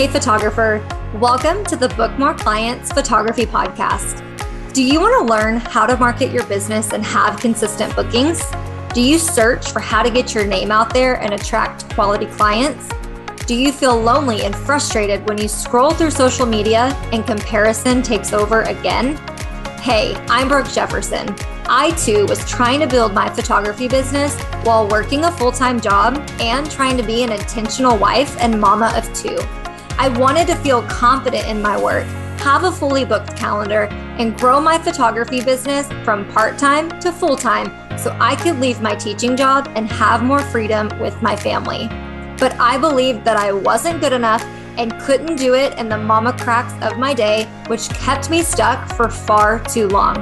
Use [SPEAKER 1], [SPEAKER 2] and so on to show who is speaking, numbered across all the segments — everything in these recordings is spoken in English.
[SPEAKER 1] Hey photographer, welcome to the Book More Clients Photography Podcast. Do you want to learn how to market your business and have consistent bookings? Do you search for how to get your name out there and attract quality clients? Do you feel lonely and frustrated when you scroll through social media and comparison takes over again? Hey, I'm Brooke Jefferson. I too was trying to build my photography business while working a full time job and trying to be an intentional wife and mama of two. I wanted to feel confident in my work, have a fully booked calendar, and grow my photography business from part time to full time so I could leave my teaching job and have more freedom with my family but I believed that I wasn't good enough and couldn't do it in the mama cracks of my day, which kept me stuck for far too long.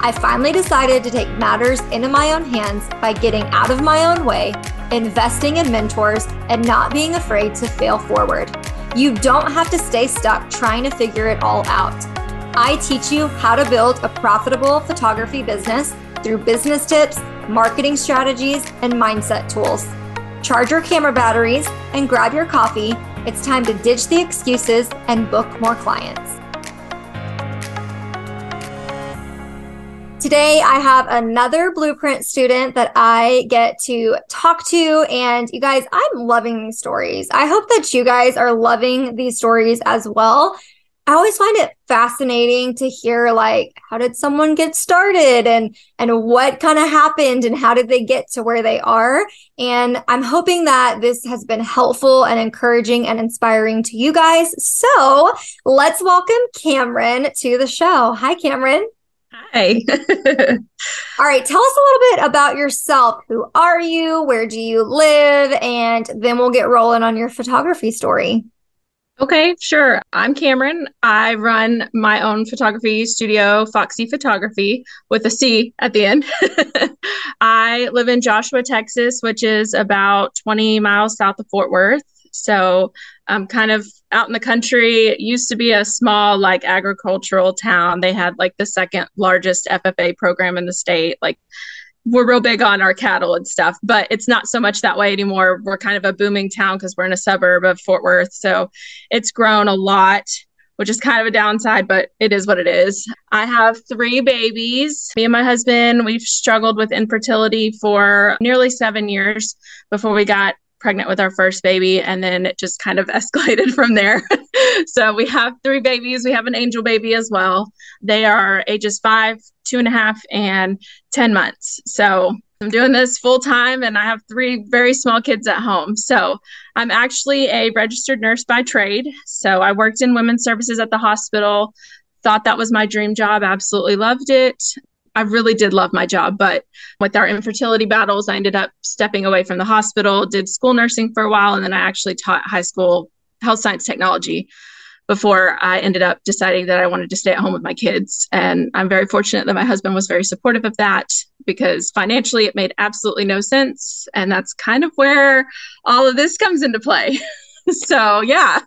[SPEAKER 1] I finally decided to take matters into my own hands by getting out of my own way, investing in mentors, and not being afraid to fail forward. You don't have to stay stuck trying to figure it all out. I teach you how to build a profitable photography business through business tips, marketing strategies, and mindset tools charge your camera batteries, and grab your coffee. It's time to ditch the excuses and book more clients. Today, I have another blueprint student that I get to talk to. And you guys, I'm loving these stories. I hope that you guys are loving these stories as well. I always find it fascinating to hear like how did someone get started and and what kind of happened and how did they get to where they are and I'm hoping that this has been helpful and encouraging and inspiring to you guys. So, let's welcome Cameron to the show. Hi Cameron.
[SPEAKER 2] Hi.
[SPEAKER 1] All right, tell us a little bit about yourself. Who are you? Where do you live? And then we'll get rolling on your photography story.
[SPEAKER 2] Okay, sure. I'm Cameron. I run my own photography studio, Foxy Photography, with a C at the end. I live in Joshua, Texas, which is about 20 miles south of Fort Worth. So I'm kind of out in the country. It used to be a small, like agricultural town. They had like the second largest FFA program in the state. Like we're real big on our cattle and stuff, but it's not so much that way anymore. We're kind of a booming town because we're in a suburb of Fort Worth. So it's grown a lot, which is kind of a downside, but it is what it is. I have three babies. Me and my husband, we've struggled with infertility for nearly seven years before we got pregnant with our first baby and then it just kind of escalated from there. So we have three babies. We have an angel baby as well. They are ages five two and a half and 10 months. So i'm doing this full time and i have three very small kids at home. So i'm actually a registered nurse by trade. So i worked in women's services at the hospital thought that was my dream job absolutely loved it I really did love my job, but with our infertility battles, I ended up stepping away from the hospital, did school nursing for a while, and then I actually taught high school health science technology before I ended up deciding that I wanted to stay at home with my kids. And I'm very fortunate that my husband was very supportive of that because financially it made absolutely no sense. And that's kind of where all of this comes into play. so, yeah.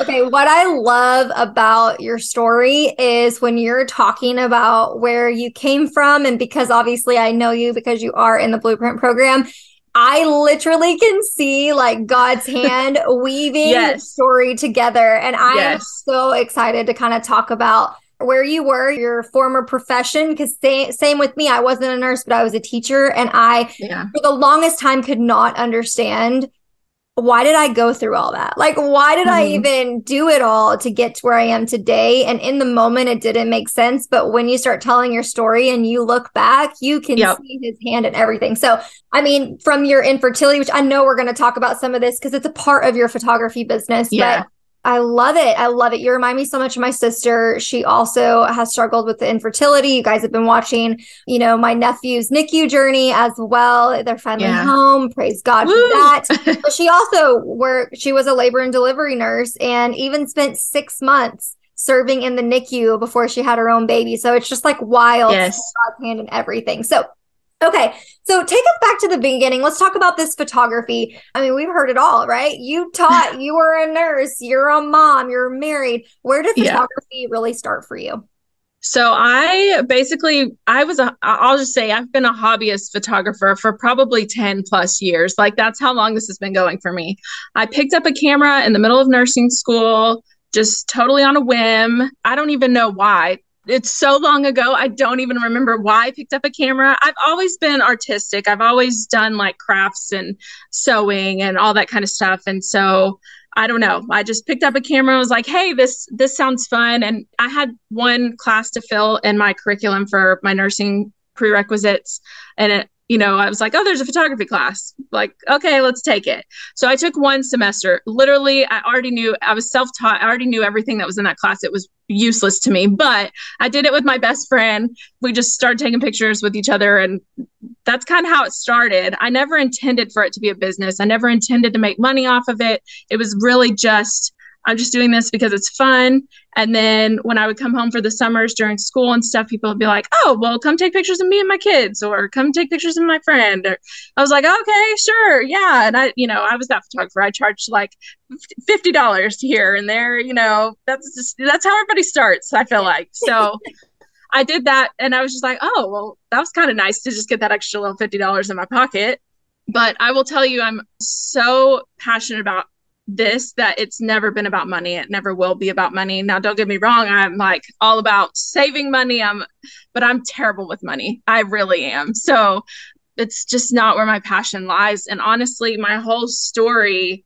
[SPEAKER 1] Okay, what I love about your story is when you're talking about where you came from, and because obviously I know you because you are in the Blueprint program, I literally can see like God's hand weaving yes. the story together. And I'm so excited to kind of talk about where you were, your former profession. Because same, same with me, I wasn't a nurse, but I was a teacher. And I, yeah. for the longest time, could not understand why did I go through all that? Like, why did mm-hmm. I even do it all to get to where I am today? And in the moment, it didn't make sense. But when you start telling your story and you look back, you can yep. see his hand and everything. So, I mean, from your infertility, which I know we're going to talk about some of this because it's a part of your photography business. Yeah. But I love it. I love it. You remind me so much of my sister. She also has struggled with the infertility. You guys have been watching, you know, my nephew's NICU journey as well. They're finally yeah. home. Praise God Woo! for that. but she also worked, she was a labor and delivery nurse and even spent six months serving in the NICU before she had her own baby. So it's just like wild yes. God's hand and everything. So Okay, so take us back to the beginning. Let's talk about this photography. I mean, we've heard it all, right? You taught, you were a nurse, you're a mom, you're married. Where did photography yeah. really start for you?
[SPEAKER 2] So I basically I was a I'll just say I've been a hobbyist photographer for probably 10 plus years. Like that's how long this has been going for me. I picked up a camera in the middle of nursing school just totally on a whim. I don't even know why. It's so long ago. I don't even remember why I picked up a camera. I've always been artistic. I've always done like crafts and sewing and all that kind of stuff. And so I don't know. I just picked up a camera. I was like, "Hey, this this sounds fun." And I had one class to fill in my curriculum for my nursing prerequisites, and it you know, I was like, oh, there's a photography class. Like, okay, let's take it. So I took one semester. Literally, I already knew, I was self taught. I already knew everything that was in that class. It was useless to me, but I did it with my best friend. We just started taking pictures with each other. And that's kind of how it started. I never intended for it to be a business, I never intended to make money off of it. It was really just, I'm just doing this because it's fun. And then when I would come home for the summers during school and stuff, people would be like, oh, well, come take pictures of me and my kids, or come take pictures of my friend. Or I was like, okay, sure. Yeah. And I, you know, I was that photographer. I charged like $50 here and there, you know, that's just, that's how everybody starts, I feel like. So I did that. And I was just like, oh, well, that was kind of nice to just get that extra little $50 in my pocket. But I will tell you, I'm so passionate about this that it's never been about money. It never will be about money. Now don't get me wrong i'm like all about saving money. I'm but i'm terrible with money. I really am. So it's just not where my passion lies. And honestly my whole story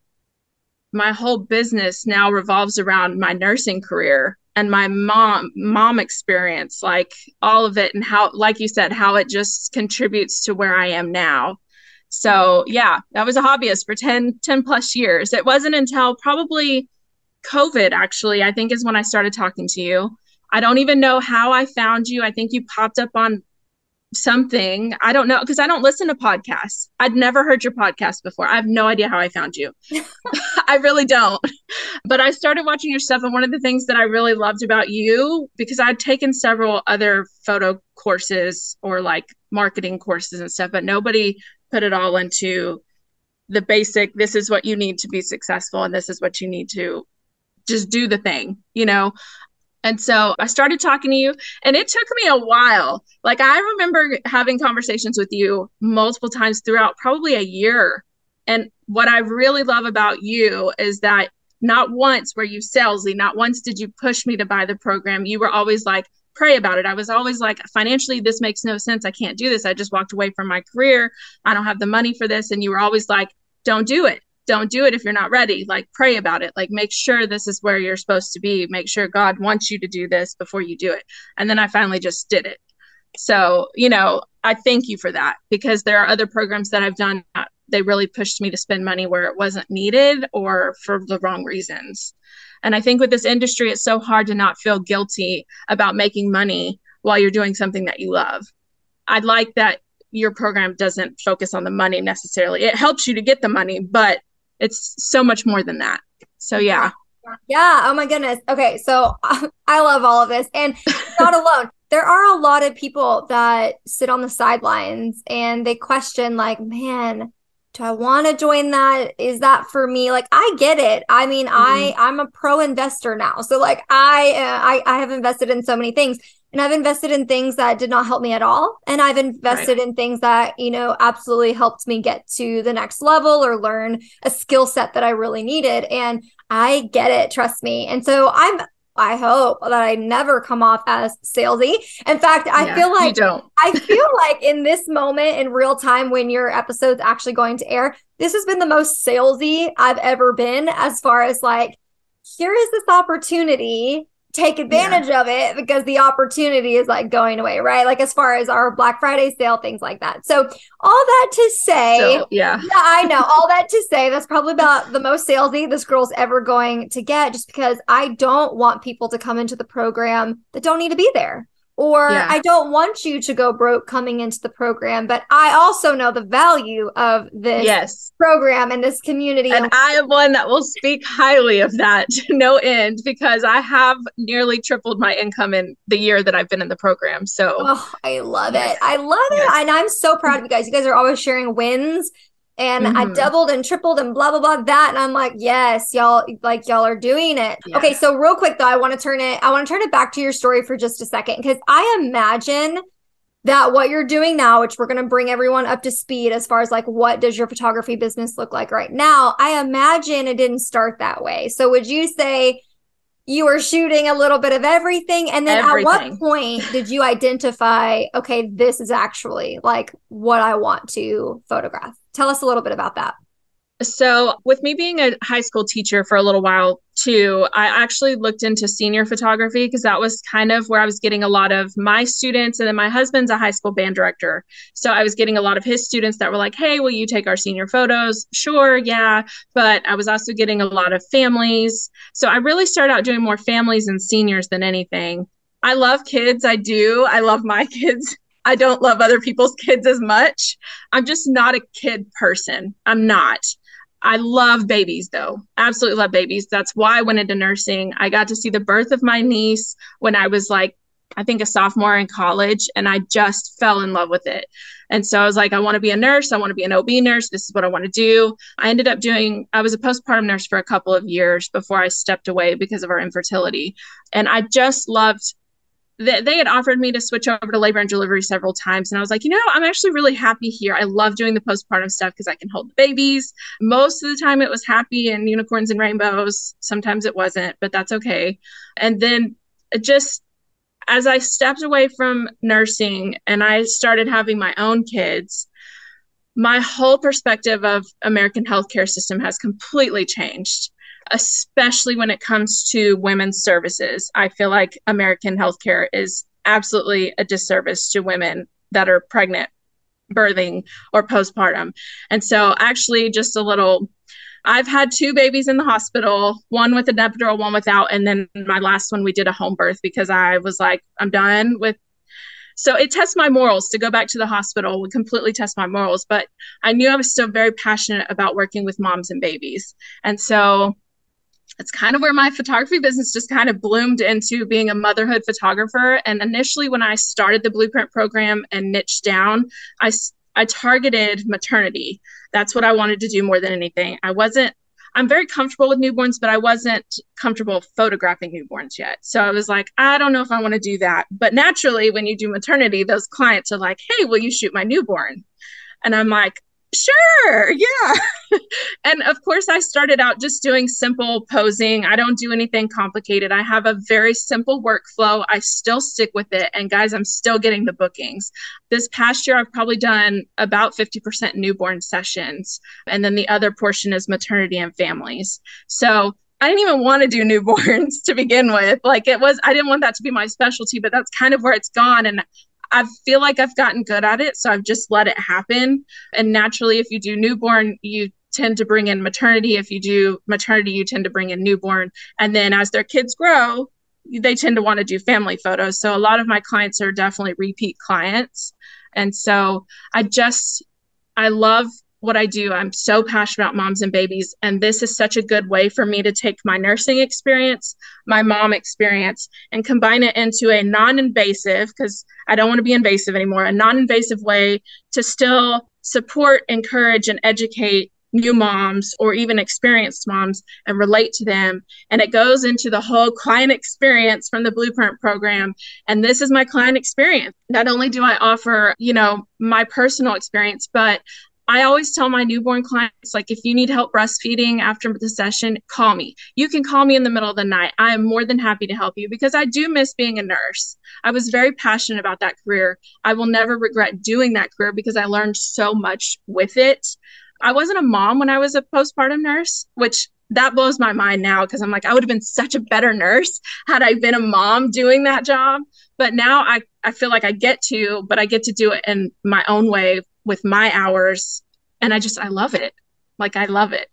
[SPEAKER 2] my whole business now revolves around my nursing career and my mom mom experience like all of it and how like you said how it just contributes to where i am now so yeah, I was a hobbyist for 10, 10 plus years. It wasn't until probably COVID, actually, I think is when I started talking to you. I don't even know how I found you. I think you popped up on something. I don't know because I don't listen to podcasts. I'd never heard your podcast before. I have no idea how I found you. I really don't. But I started watching your stuff. And one of the things that I really loved about you, because I'd taken several other photo courses or like marketing courses and stuff, but nobody put it all into the basic this is what you need to be successful and this is what you need to just do the thing you know and so I started talking to you, and it took me a while. Like, I remember having conversations with you multiple times throughout probably a year. And what I really love about you is that not once were you salesy, not once did you push me to buy the program. You were always like, pray about it. I was always like, financially, this makes no sense. I can't do this. I just walked away from my career. I don't have the money for this. And you were always like, don't do it. Don't do it if you're not ready. Like, pray about it. Like, make sure this is where you're supposed to be. Make sure God wants you to do this before you do it. And then I finally just did it. So, you know, I thank you for that because there are other programs that I've done. That they really pushed me to spend money where it wasn't needed or for the wrong reasons. And I think with this industry, it's so hard to not feel guilty about making money while you're doing something that you love. I'd like that your program doesn't focus on the money necessarily. It helps you to get the money, but it's so much more than that. So, yeah.
[SPEAKER 1] Yeah. Oh my goodness. Okay. So I love all of this and not alone. There are a lot of people that sit on the sidelines and they question, like, man, do I want to join that? Is that for me? Like I get it. I mean, mm-hmm. I I'm a pro investor now. So like I, uh, I I have invested in so many things and I've invested in things that did not help me at all and I've invested right. in things that, you know, absolutely helped me get to the next level or learn a skill set that I really needed and I get it, trust me. And so I'm I hope that I never come off as salesy. In fact, I yeah, feel like I feel like in this moment in real time when your episode's actually going to air, this has been the most salesy I've ever been as far as like, here is this opportunity take advantage yeah. of it because the opportunity is like going away, right? Like as far as our Black Friday sale, things like that. So all that to say, so,
[SPEAKER 2] yeah,
[SPEAKER 1] yeah, I know all that to say that's probably about the most salesy this girl's ever going to get, just because I don't want people to come into the program that don't need to be there or yeah. I don't want you to go broke coming into the program, but I also know the value of this
[SPEAKER 2] yes.
[SPEAKER 1] program and this community.
[SPEAKER 2] And I am one that will speak highly of that to no end because I have nearly tripled my income in the year that I've been in the program. So
[SPEAKER 1] oh, I love yes. it. I love yes. it. And I'm so proud of you guys. You guys are always sharing wins and mm-hmm. I doubled and tripled and blah blah blah that and I'm like yes y'all like y'all are doing it yeah. okay so real quick though I want to turn it I want to turn it back to your story for just a second because I imagine that what you're doing now which we're going to bring everyone up to speed as far as like what does your photography business look like right now I imagine it didn't start that way so would you say you were shooting a little bit of everything and then everything. at what point did you identify okay this is actually like what i want to photograph tell us a little bit about that
[SPEAKER 2] so, with me being a high school teacher for a little while too, I actually looked into senior photography because that was kind of where I was getting a lot of my students. And then my husband's a high school band director. So, I was getting a lot of his students that were like, Hey, will you take our senior photos? Sure, yeah. But I was also getting a lot of families. So, I really started out doing more families and seniors than anything. I love kids. I do. I love my kids. I don't love other people's kids as much. I'm just not a kid person. I'm not. I love babies though. Absolutely love babies. That's why I went into nursing. I got to see the birth of my niece when I was like, I think a sophomore in college, and I just fell in love with it. And so I was like, I want to be a nurse. I want to be an OB nurse. This is what I want to do. I ended up doing, I was a postpartum nurse for a couple of years before I stepped away because of our infertility. And I just loved they, they had offered me to switch over to labor and delivery several times. And I was like, you know, I'm actually really happy here. I love doing the postpartum stuff because I can hold the babies. Most of the time it was happy and unicorns and rainbows. Sometimes it wasn't, but that's okay. And then just as I stepped away from nursing and I started having my own kids, my whole perspective of American healthcare system has completely changed especially when it comes to women's services. I feel like American healthcare is absolutely a disservice to women that are pregnant, birthing, or postpartum. And so, actually, just a little. I've had two babies in the hospital, one with an epidural, one without. And then my last one, we did a home birth because I was like, I'm done with so it tests my morals to go back to the hospital would completely test my morals but i knew i was still very passionate about working with moms and babies and so it's kind of where my photography business just kind of bloomed into being a motherhood photographer. And initially, when I started the Blueprint program and niched down, I, I targeted maternity. That's what I wanted to do more than anything. I wasn't I'm very comfortable with newborns, but I wasn't comfortable photographing newborns yet. So I was like, I don't know if I want to do that. But naturally, when you do maternity, those clients are like, hey, will you shoot my newborn? And I'm like, Sure, yeah. and of course, I started out just doing simple posing. I don't do anything complicated. I have a very simple workflow. I still stick with it. And guys, I'm still getting the bookings. This past year, I've probably done about 50% newborn sessions. And then the other portion is maternity and families. So I didn't even want to do newborns to begin with. Like it was, I didn't want that to be my specialty, but that's kind of where it's gone. And I feel like I've gotten good at it. So I've just let it happen. And naturally, if you do newborn, you tend to bring in maternity. If you do maternity, you tend to bring in newborn. And then as their kids grow, they tend to want to do family photos. So a lot of my clients are definitely repeat clients. And so I just, I love what I do. I'm so passionate about moms and babies. And this is such a good way for me to take my nursing experience, my mom experience, and combine it into a non invasive, because I don't want to be invasive anymore, a non invasive way to still support, encourage, and educate new moms or even experienced moms and relate to them. And it goes into the whole client experience from the blueprint program. And this is my client experience. Not only do I offer, you know, my personal experience, but I always tell my newborn clients, like, if you need help breastfeeding after the session, call me. You can call me in the middle of the night. I am more than happy to help you because I do miss being a nurse. I was very passionate about that career. I will never regret doing that career because I learned so much with it. I wasn't a mom when I was a postpartum nurse, which that blows my mind now because I'm like, I would have been such a better nurse had I been a mom doing that job. But now I, I feel like I get to, but I get to do it in my own way with my hours and i just i love it. Like i love it.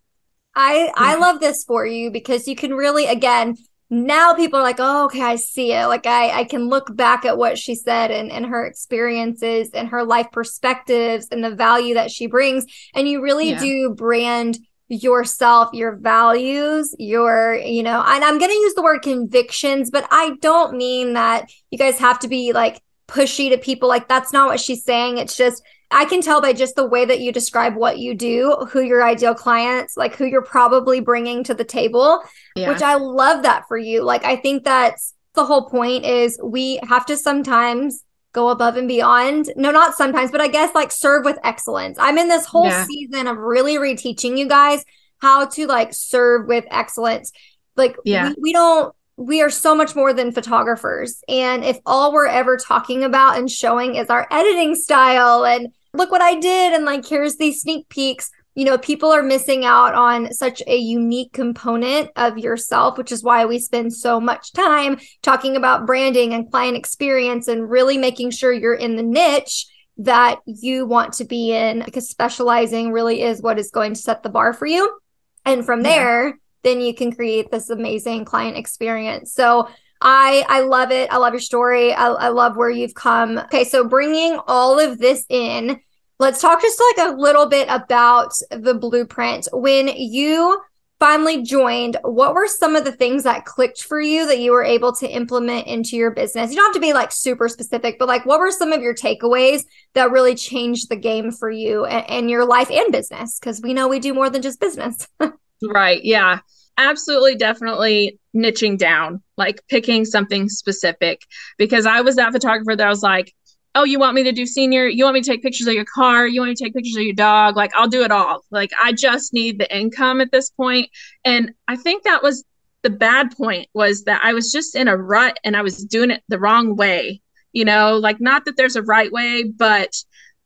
[SPEAKER 1] I yeah. i love this for you because you can really again now people are like oh okay i see it. Like i i can look back at what she said and and her experiences and her life perspectives and the value that she brings and you really yeah. do brand yourself your values your you know and i'm going to use the word convictions but i don't mean that you guys have to be like pushy to people. Like that's not what she's saying. It's just I can tell by just the way that you describe what you do, who your ideal clients, like who you're probably bringing to the table, yeah. which I love that for you. Like, I think that's the whole point is we have to sometimes go above and beyond. No, not sometimes, but I guess like serve with excellence. I'm in this whole yeah. season of really reteaching you guys how to like serve with excellence. Like, yeah. we, we don't we are so much more than photographers. And if all we're ever talking about and showing is our editing style and look what I did, and like, here's these sneak peeks, you know, people are missing out on such a unique component of yourself, which is why we spend so much time talking about branding and client experience and really making sure you're in the niche that you want to be in because specializing really is what is going to set the bar for you. And from there, yeah then you can create this amazing client experience. So I I love it. I love your story. I, I love where you've come. Okay, so bringing all of this in, let's talk just like a little bit about the blueprint. When you finally joined, what were some of the things that clicked for you that you were able to implement into your business? You don't have to be like super specific, but like what were some of your takeaways that really changed the game for you and, and your life and business? Because we know we do more than just business.
[SPEAKER 2] right. Yeah absolutely definitely niching down, like picking something specific because I was that photographer that was like, oh, you want me to do senior? You want me to take pictures of your car? You want me to take pictures of your dog? Like, I'll do it all. Like, I just need the income at this point. And I think that was the bad point was that I was just in a rut and I was doing it the wrong way. You know, like, not that there's a right way, but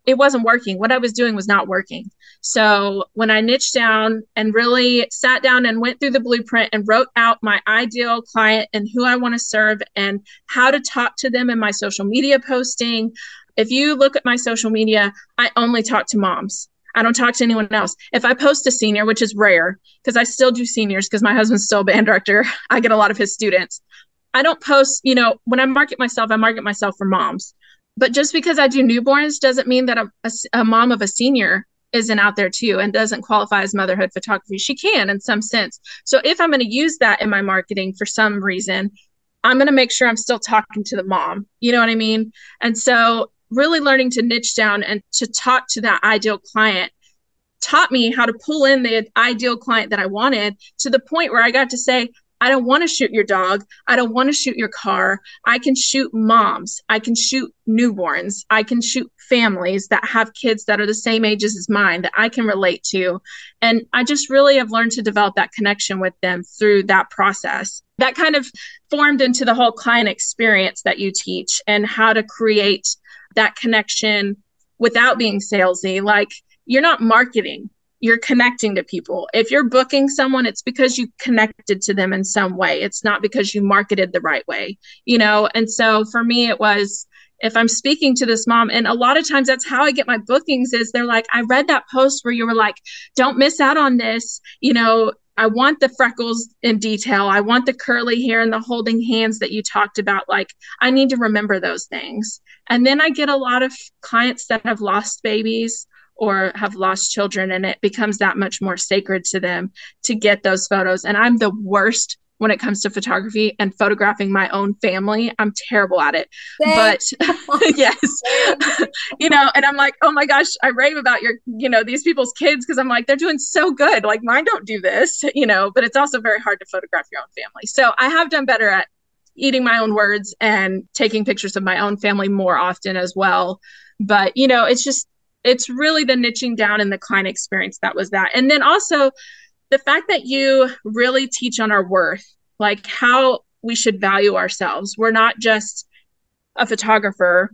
[SPEAKER 2] it wasn't working. What I was doing was not working. So when I niched down and really sat down and went through the blueprint and wrote out my ideal client and who I want to serve and how to talk to them in my social media posting. If you look at my social media, I only talk to moms. I don't talk to anyone else. If I post a senior, which is rare because I still do seniors because my husband's still a band director, I get a lot of his students. I don't post, you know, when I market myself, I market myself for moms. But just because I do newborns doesn't mean that a, a, a mom of a senior isn't out there too and doesn't qualify as motherhood photography. She can in some sense. So if I'm going to use that in my marketing for some reason, I'm going to make sure I'm still talking to the mom. You know what I mean? And so really learning to niche down and to talk to that ideal client taught me how to pull in the ideal client that I wanted to the point where I got to say, I don't want to shoot your dog. I don't want to shoot your car. I can shoot moms. I can shoot newborns. I can shoot families that have kids that are the same ages as mine that I can relate to. And I just really have learned to develop that connection with them through that process. That kind of formed into the whole client experience that you teach and how to create that connection without being salesy. Like you're not marketing you're connecting to people. If you're booking someone, it's because you connected to them in some way. It's not because you marketed the right way, you know? And so for me, it was if I'm speaking to this mom, and a lot of times that's how I get my bookings is they're like, I read that post where you were like, don't miss out on this. You know, I want the freckles in detail. I want the curly hair and the holding hands that you talked about. Like, I need to remember those things. And then I get a lot of clients that have lost babies or have lost children and it becomes that much more sacred to them to get those photos. And i'm the worst when it comes to photography and photographing my own family. I'm terrible at it. Same. but yes. You know and i'm like oh my gosh i rave about your you know these people's kids because i'm like they're doing so good. Like mine don't do this you know but it's also very hard to photograph your own family. So i have done better at eating my own words and taking pictures of my own family more often as well. But you know it's just it's really the niching down in the client experience that was that. And then also the fact that you really teach on our worth, like how we should value ourselves. We're not just a photographer.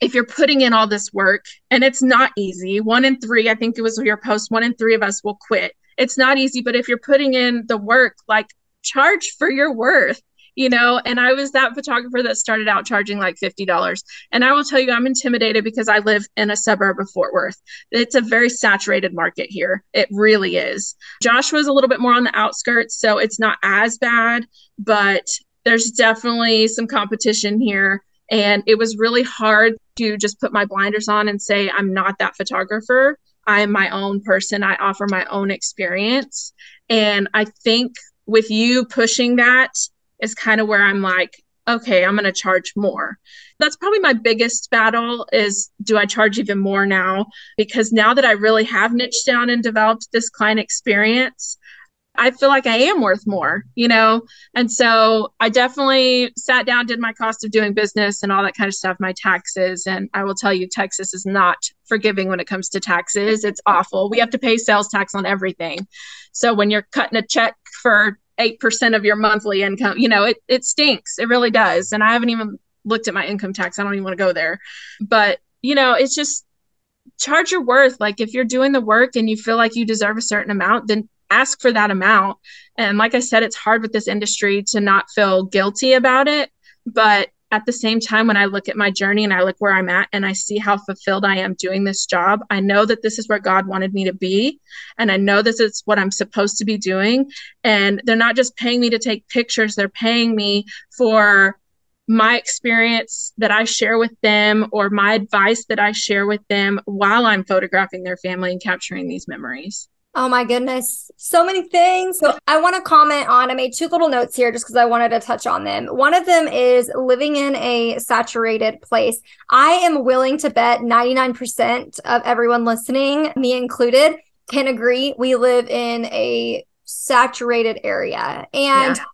[SPEAKER 2] If you're putting in all this work and it's not easy, one in three, I think it was your post, one in three of us will quit. It's not easy, but if you're putting in the work, like charge for your worth you know and i was that photographer that started out charging like $50 and i will tell you i'm intimidated because i live in a suburb of fort worth. It's a very saturated market here. It really is. Joshua's a little bit more on the outskirts so it's not as bad but there's definitely some competition here. And it was really hard to just put my blinders on and say i'm not that photographer. I am my own person. I offer my own experience. And i think with you pushing that is kind of where I'm like, okay, I'm going to charge more. That's probably my biggest battle is do I charge even more now? Because now that I really have niched down and developed this client experience, I feel like I am worth more, you know? And so I definitely sat down, did my cost of doing business and all that kind of stuff, my taxes. And I will tell you, Texas is not forgiving when it comes to taxes. It's awful. We have to pay sales tax on everything. So when you're cutting a check for 8% of your monthly income, you know, it, it stinks. It really does. And I haven't even looked at my income tax. I don't even want to go there. But, you know, it's just charge your worth. Like if you're doing the work and you feel like you deserve a certain amount, then ask for that amount. And like I said, it's hard with this industry to not feel guilty about it. But at the same time, when I look at my journey and I look where I'm at and I see how fulfilled I am doing this job, I know that this is where God wanted me to be. And I know this is what I'm supposed to be doing. And they're not just paying me to take pictures, they're paying me for my experience that I share with them or my advice that I share with them while I'm photographing their family and capturing these memories.
[SPEAKER 1] Oh my goodness. So many things. So I want to comment on, I made two little notes here just because I wanted to touch on them. One of them is living in a saturated place. I am willing to bet 99% of everyone listening, me included, can agree we live in a saturated area. And yeah.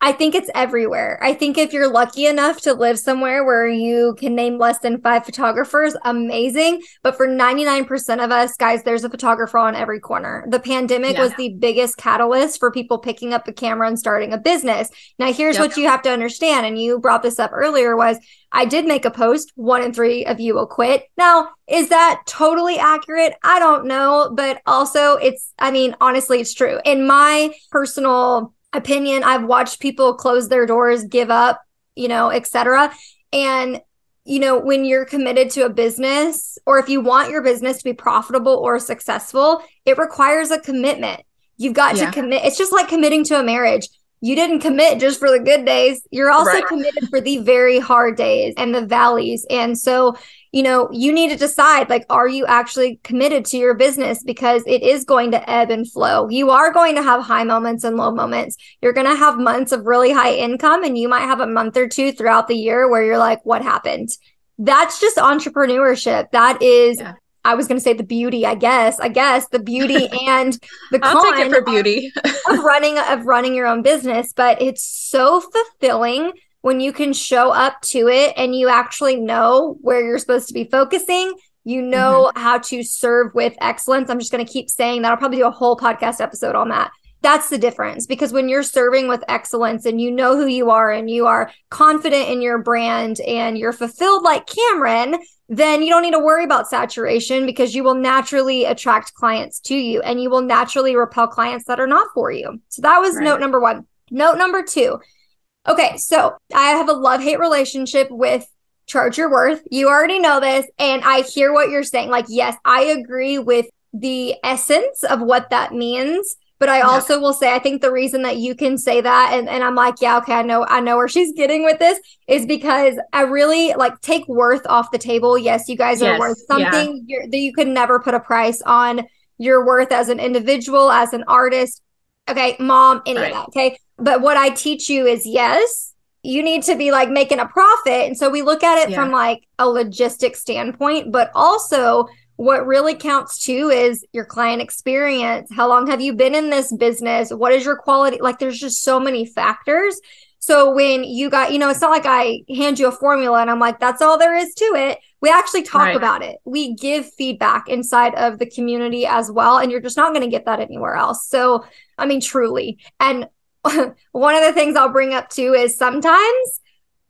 [SPEAKER 1] I think it's everywhere. I think if you're lucky enough to live somewhere where you can name less than five photographers, amazing. But for 99% of us, guys, there's a photographer on every corner. The pandemic yeah. was the biggest catalyst for people picking up a camera and starting a business. Now, here's yep. what you have to understand. And you brought this up earlier was I did make a post. One in three of you will quit. Now, is that totally accurate? I don't know. But also, it's, I mean, honestly, it's true. In my personal opinion. I've watched people close their doors, give up, you know, etc. And you know, when you're committed to a business or if you want your business to be profitable or successful, it requires a commitment. You've got yeah. to commit. It's just like committing to a marriage you didn't commit just for the good days. You're also right. committed for the very hard days and the valleys. And so, you know, you need to decide like, are you actually committed to your business? Because it is going to ebb and flow. You are going to have high moments and low moments. You're going to have months of really high income, and you might have a month or two throughout the year where you're like, what happened? That's just entrepreneurship. That is yeah. I was going to say the beauty, I guess, I guess the beauty and the
[SPEAKER 2] I'll con take it for beauty
[SPEAKER 1] of running of running your own business, but it's so fulfilling when you can show up to it and you actually know where you're supposed to be focusing. You know mm-hmm. how to serve with excellence. I'm just going to keep saying that. I'll probably do a whole podcast episode on that that's the difference because when you're serving with excellence and you know who you are and you are confident in your brand and you're fulfilled like Cameron, then you don't need to worry about saturation because you will naturally attract clients to you and you will naturally repel clients that are not for you. So that was right. note number one. Note number two. Okay, so I have a love hate relationship with charge your worth. You already know this. And I hear what you're saying. Like, yes, I agree with the essence of what that means but I also yeah. will say, I think the reason that you can say that, and, and I'm like, yeah, okay, I know, I know where she's getting with this, is because I really like take worth off the table. Yes, you guys yes. are worth something yeah. that you could never put a price on your worth as an individual, as an artist. Okay, mom, any right. of that. Okay. But what I teach you is yes, you need to be like making a profit. And so we look at it yeah. from like a logistic standpoint, but also what really counts too is your client experience. How long have you been in this business? What is your quality? Like there's just so many factors. So when you got, you know, it's not like I hand you a formula and I'm like, that's all there is to it. We actually talk right. about it. We give feedback inside of the community as well. And you're just not going to get that anywhere else. So, I mean, truly. And one of the things I'll bring up too is sometimes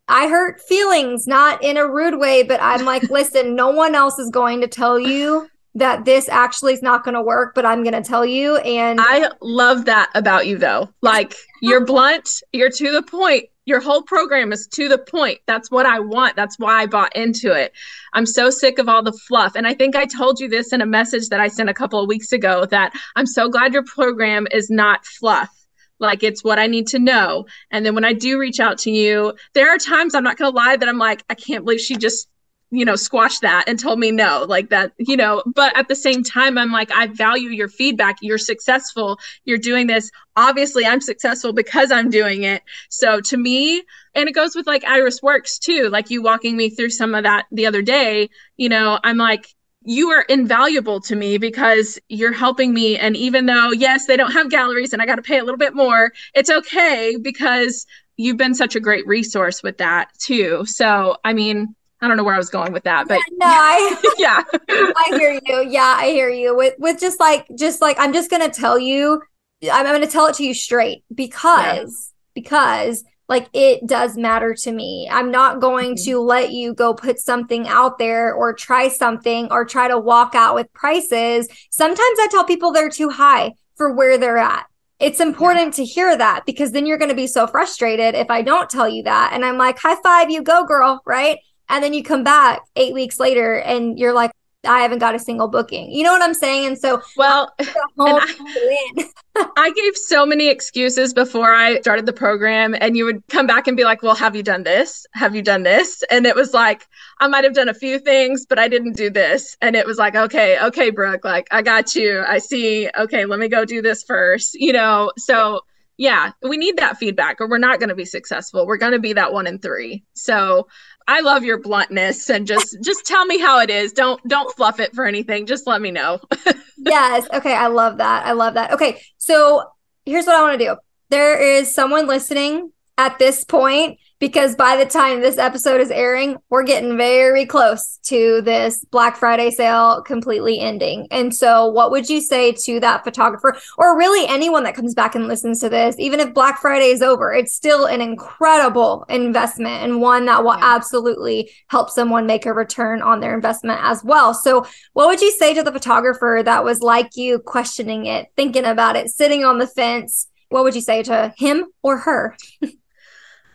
[SPEAKER 1] I hurt feelings, not in a rude way, but I'm like, listen, no one else is going to tell you that this actually is not going to work, but I'm going to tell you. And
[SPEAKER 2] I love that about you, though. Like, you're blunt, you're to the point. Your whole program is to the point. That's what I want. That's why I bought into it. I'm so sick of all the fluff. And I think I told you this in a message that I sent a couple of weeks ago that I'm so glad your program is not fluff like it's what I need to know. And then when I do reach out to you, there are times I'm not going to lie that I'm like, I can't believe she just you know, squashed that and told me no, like that, you know, but at the same time, I'm like, I value your feedback. You're successful. You're doing this. Obviously, I'm successful because I'm doing it. So to me, and it goes with like Iris Works too, like you walking me through some of that the other day, you know, I'm like, you are invaluable to me because you're helping me. And even though, yes, they don't have galleries and I got to pay a little bit more, it's okay because you've been such a great resource with that too. So, I mean, I don't know where I was going with that, but yeah,
[SPEAKER 1] no, I
[SPEAKER 2] yeah,
[SPEAKER 1] I hear you. Yeah, I hear you. With with just like just like I'm just gonna tell you, I'm, I'm gonna tell it to you straight because yeah. because like it does matter to me. I'm not going mm-hmm. to let you go put something out there or try something or try to walk out with prices. Sometimes I tell people they're too high for where they're at. It's important yeah. to hear that because then you're going to be so frustrated if I don't tell you that. And I'm like, high five, you go, girl. Right. And then you come back eight weeks later and you're like, I haven't got a single booking. You know what I'm saying? And so,
[SPEAKER 2] well, I, I, gave so many excuses before I started the program, and you would come back and be like, Well, have you done this? Have you done this? And it was like, I might have done a few things, but I didn't do this. And it was like, Okay, okay, Brooke, like, I got you. I see. Okay, let me go do this first, you know? So, yeah, we need that feedback or we're not going to be successful. We're going to be that one in three. So, I love your bluntness and just just tell me how it is. Don't don't fluff it for anything. Just let me know.
[SPEAKER 1] yes. Okay, I love that. I love that. Okay. So, here's what I want to do. There is someone listening at this point because by the time this episode is airing, we're getting very close to this Black Friday sale completely ending. And so, what would you say to that photographer, or really anyone that comes back and listens to this, even if Black Friday is over, it's still an incredible investment and one that will yeah. absolutely help someone make a return on their investment as well. So, what would you say to the photographer that was like you, questioning it, thinking about it, sitting on the fence? What would you say to him or her?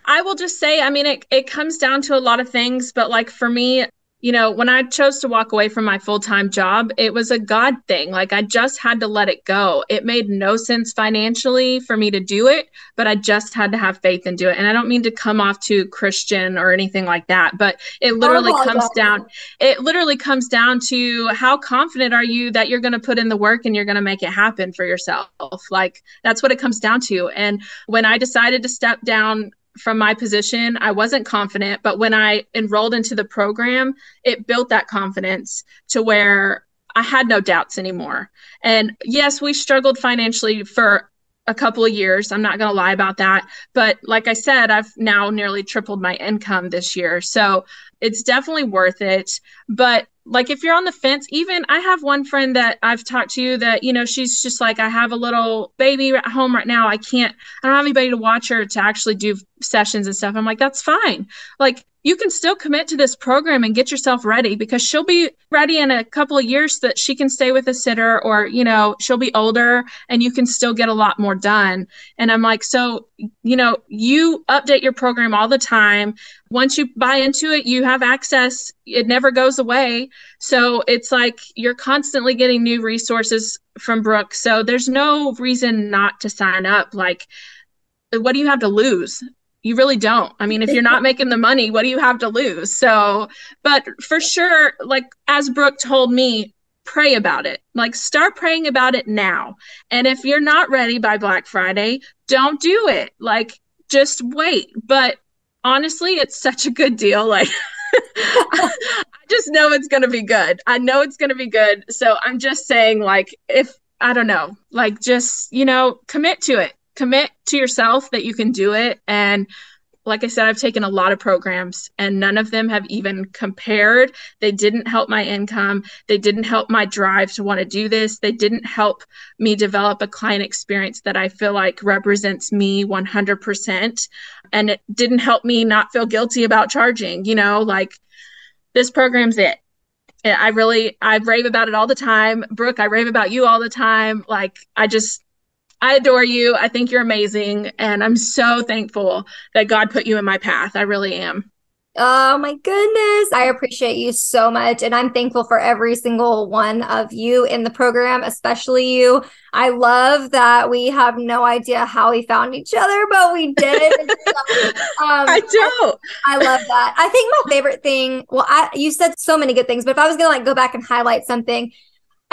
[SPEAKER 2] I will just say, I mean, it, it comes down to a lot of things, but like for me, you know, when I chose to walk away from my full time job, it was a God thing. Like I just had to let it go. It made no sense financially for me to do it, but I just had to have faith and do it. And I don't mean to come off too Christian or anything like that, but it oh, literally oh, comes God. down, it literally comes down to how confident are you that you're going to put in the work and you're going to make it happen for yourself? Like that's what it comes down to. And when I decided to step down from my position, I wasn't confident, but when I enrolled into the program, it built that confidence to where I had no doubts anymore. And yes, we struggled financially for a couple of years. I'm not going to lie about that. But like I said, I've now nearly tripled my income this year. So it's definitely worth it. But like if you're on the fence even i have one friend that i've talked to that you know she's just like i have a little baby at home right now. I can't i don't have anybody to watch her to actually do sessions and stuff. I'm like that's fine. Like you can still commit to this program and get yourself ready because she'll be ready in a couple of years that she can stay with a sitter or you know she'll be older and you can still get a lot more done. And i'm like so you know you update your program all the time once you buy into it you have access it never goes away so it's like you're constantly getting new resources from brooke so there's no reason not to sign up like what do you have to lose you really don't. I mean, if you're not making the money, what do you have to lose? So, but for sure, like as Brooke told me, pray about it. Like start praying about it now. And if you're not ready by Black Friday, don't do it. Like just wait. But honestly, it's such a good deal. Like I just know it's going to be good. I know it's going to be good. So I'm just saying like if I don't know, like just, you know, commit to it commit to yourself that you can do it and like I said, I've taken a lot of programs and none of them have even compared. They didn't help my income. They didn't help my drive to want to do this. They didn't help me develop a client experience that I feel like represents me 100%. And it didn't help me not feel guilty about charging. You know, like this program's it. I really, I rave about it all the time. Brooke, I rave about you all the time. Like, I just, I adore you. I think you're amazing. And I'm so thankful that God put you in my path. I really am.
[SPEAKER 1] Oh my goodness. I appreciate you so much. And I'm thankful for every single one of you in the program, especially you. I love that we have no idea how we found each other, but we did. um,
[SPEAKER 2] I do.
[SPEAKER 1] I, I, love that. I think my favorite thing, well, I you said so many good things, but if I was gonna like go back and highlight something,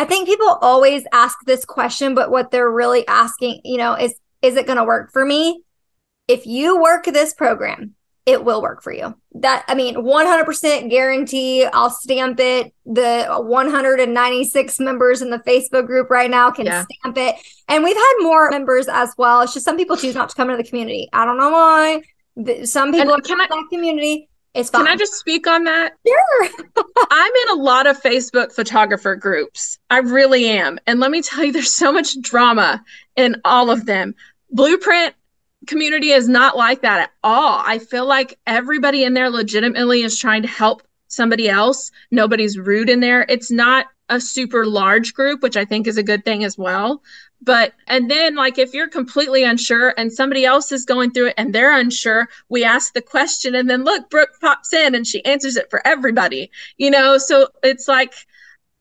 [SPEAKER 1] I think people always ask this question, but what they're really asking, you know, is is it gonna work for me? If you work this program, it will work for you. That I mean, 100% guarantee. I'll stamp it. The 196 members in the Facebook group right now can yeah. stamp it. And we've had more members as well. It's just some people choose not to come into the community. I don't know why. Some people and can I, that community. It's fine.
[SPEAKER 2] Can I just speak on that?
[SPEAKER 1] Sure.
[SPEAKER 2] I'm in a lot of Facebook photographer groups. I really am. And let me tell you, there's so much drama in all of them. Blueprint community is not like that at all. I feel like everybody in there legitimately is trying to help somebody else. Nobody's rude in there. It's not a super large group, which I think is a good thing as well. But, and then like if you're completely unsure and somebody else is going through it and they're unsure, we ask the question and then look, Brooke pops in and she answers it for everybody, you know? So it's like,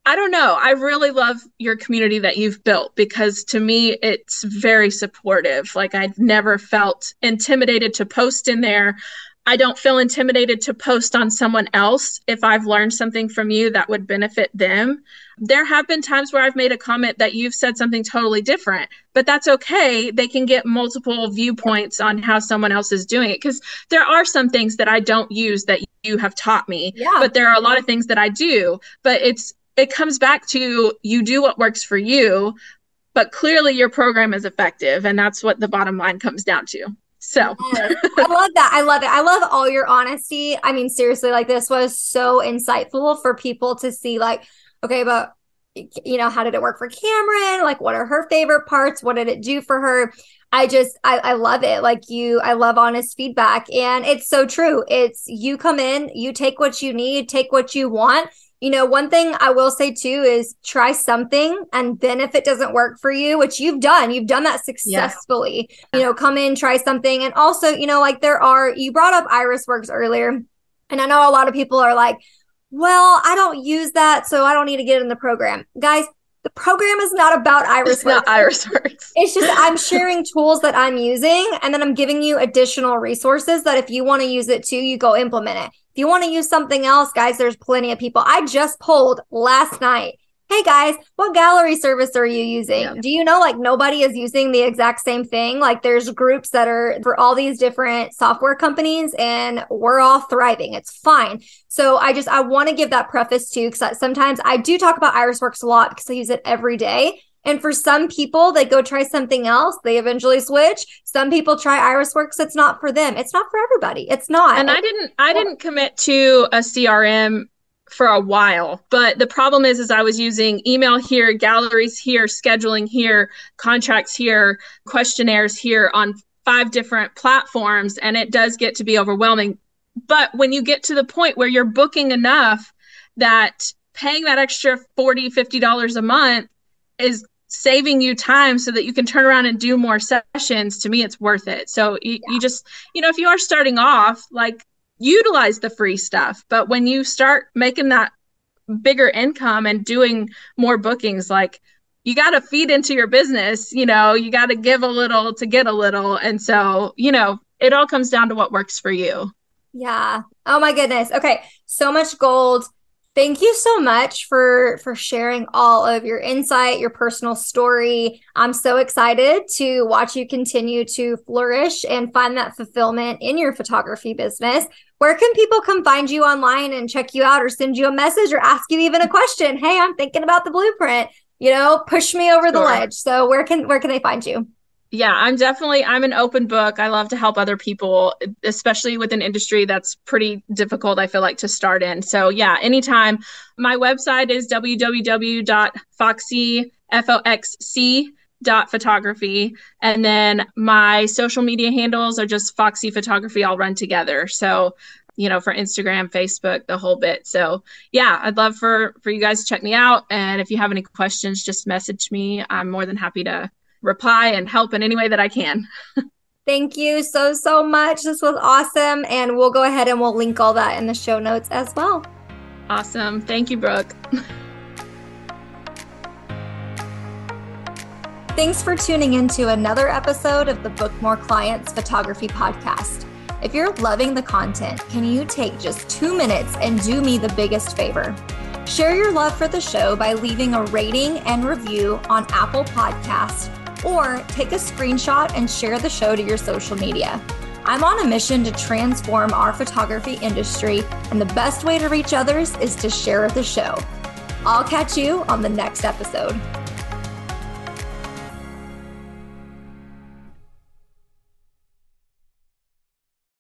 [SPEAKER 2] I don't know. I really love your community that you've built because to me, it's very supportive. Like, I've never felt intimidated to post in there. I don't feel intimidated to post on someone else if I've learned something from you that would benefit them. There have been times where I've made a comment that you've said something totally different, but that's okay. They can get multiple viewpoints on how someone else is doing it because there are some things that I don't use that you have taught me, yeah. but there are a lot of things that I do. But it's it comes back to you do what works for you, but clearly your program is effective. And that's what the bottom line comes down to. So.
[SPEAKER 1] I love that. I love it. I love all your honesty. I mean, seriously, like this was so insightful for people to see, like, okay, but you know, how did it work for Cameron? Like, what are her favorite parts? What did it do for her? I just, I, I love it. Like you, I love honest feedback. And it's so true. It's you come in, you take what you need, take what you want, you know, one thing I will say too is try something and then if it doesn't work for you, which you've done, you've done that successfully, yeah. you know, come in, try something. And also, you know, like there are, you brought up Iris Works earlier. And I know a lot of people are like, well, I don't use that, so I don't need to get in the program. Guys, the program is not about Iris
[SPEAKER 2] it's Not Iris Works.
[SPEAKER 1] It's just I'm sharing tools that I'm using, and then I'm giving you additional resources that if you want to use it too, you go implement it you want to use something else, guys, there's plenty of people. I just polled last night. Hey guys, what gallery service are you using? Yeah. Do you know like nobody is using the exact same thing? Like there's groups that are for all these different software companies and we're all thriving. It's fine. So I just I want to give that preface too because sometimes I do talk about Irisworks a lot because I use it every day. And for some people, they go try something else. They eventually switch. Some people try Irisworks. It's not for them. It's not for everybody. It's not.
[SPEAKER 2] And I didn't. I didn't commit to a CRM for a while. But the problem is, is I was using email here, galleries here, scheduling here, contracts here, questionnaires here on five different platforms, and it does get to be overwhelming. But when you get to the point where you're booking enough that paying that extra 40 50 dollars a month is saving you time so that you can turn around and do more sessions to me it's worth it. So you, yeah. you just you know if you are starting off like utilize the free stuff. But when you start making that bigger income and doing more bookings like you got to feed into your business you know you got to give a little to get a little. And so you know it all comes down to what works for you.
[SPEAKER 1] Yeah. Oh my goodness. Okay. So much gold Thank you so much for for sharing all of your insight, your personal story. I'm so excited to watch you continue to flourish and find that fulfillment in your photography business. Where can people come find you online and check you out or send you a message or ask you even a question? Hey, I'm thinking about the blueprint. You know, push me over sure. the ledge. So where can where can they find you?
[SPEAKER 2] Yeah i'm definitely i'm an open book. I love to help other people especially with an industry that's pretty difficult i feel like to start in. So yeah anytime. My website is www.foxy dot photography. And then my social media handles are just foxy photography all run together. So you know for instagram facebook the whole bit. So yeah i'd love for for you guys to check me out. And if you have any questions just message me. I'm more than happy to reply and help in any way that I can.
[SPEAKER 1] Thank you so, so much. This was awesome. And we'll go ahead and we'll link all that in the show notes as well.
[SPEAKER 2] Awesome. Thank you, Brooke.
[SPEAKER 1] Thanks for tuning in to another episode of the Book More Clients Photography Podcast. If you're loving the content, can you take just two minutes and do me the biggest favor? Share your love for the show by leaving a rating and review on Apple Podcasts or take a screenshot and share the show to your social media. I'm on a mission to transform our photography industry, and the best way to reach others is to share the show. I'll catch you on the next episode.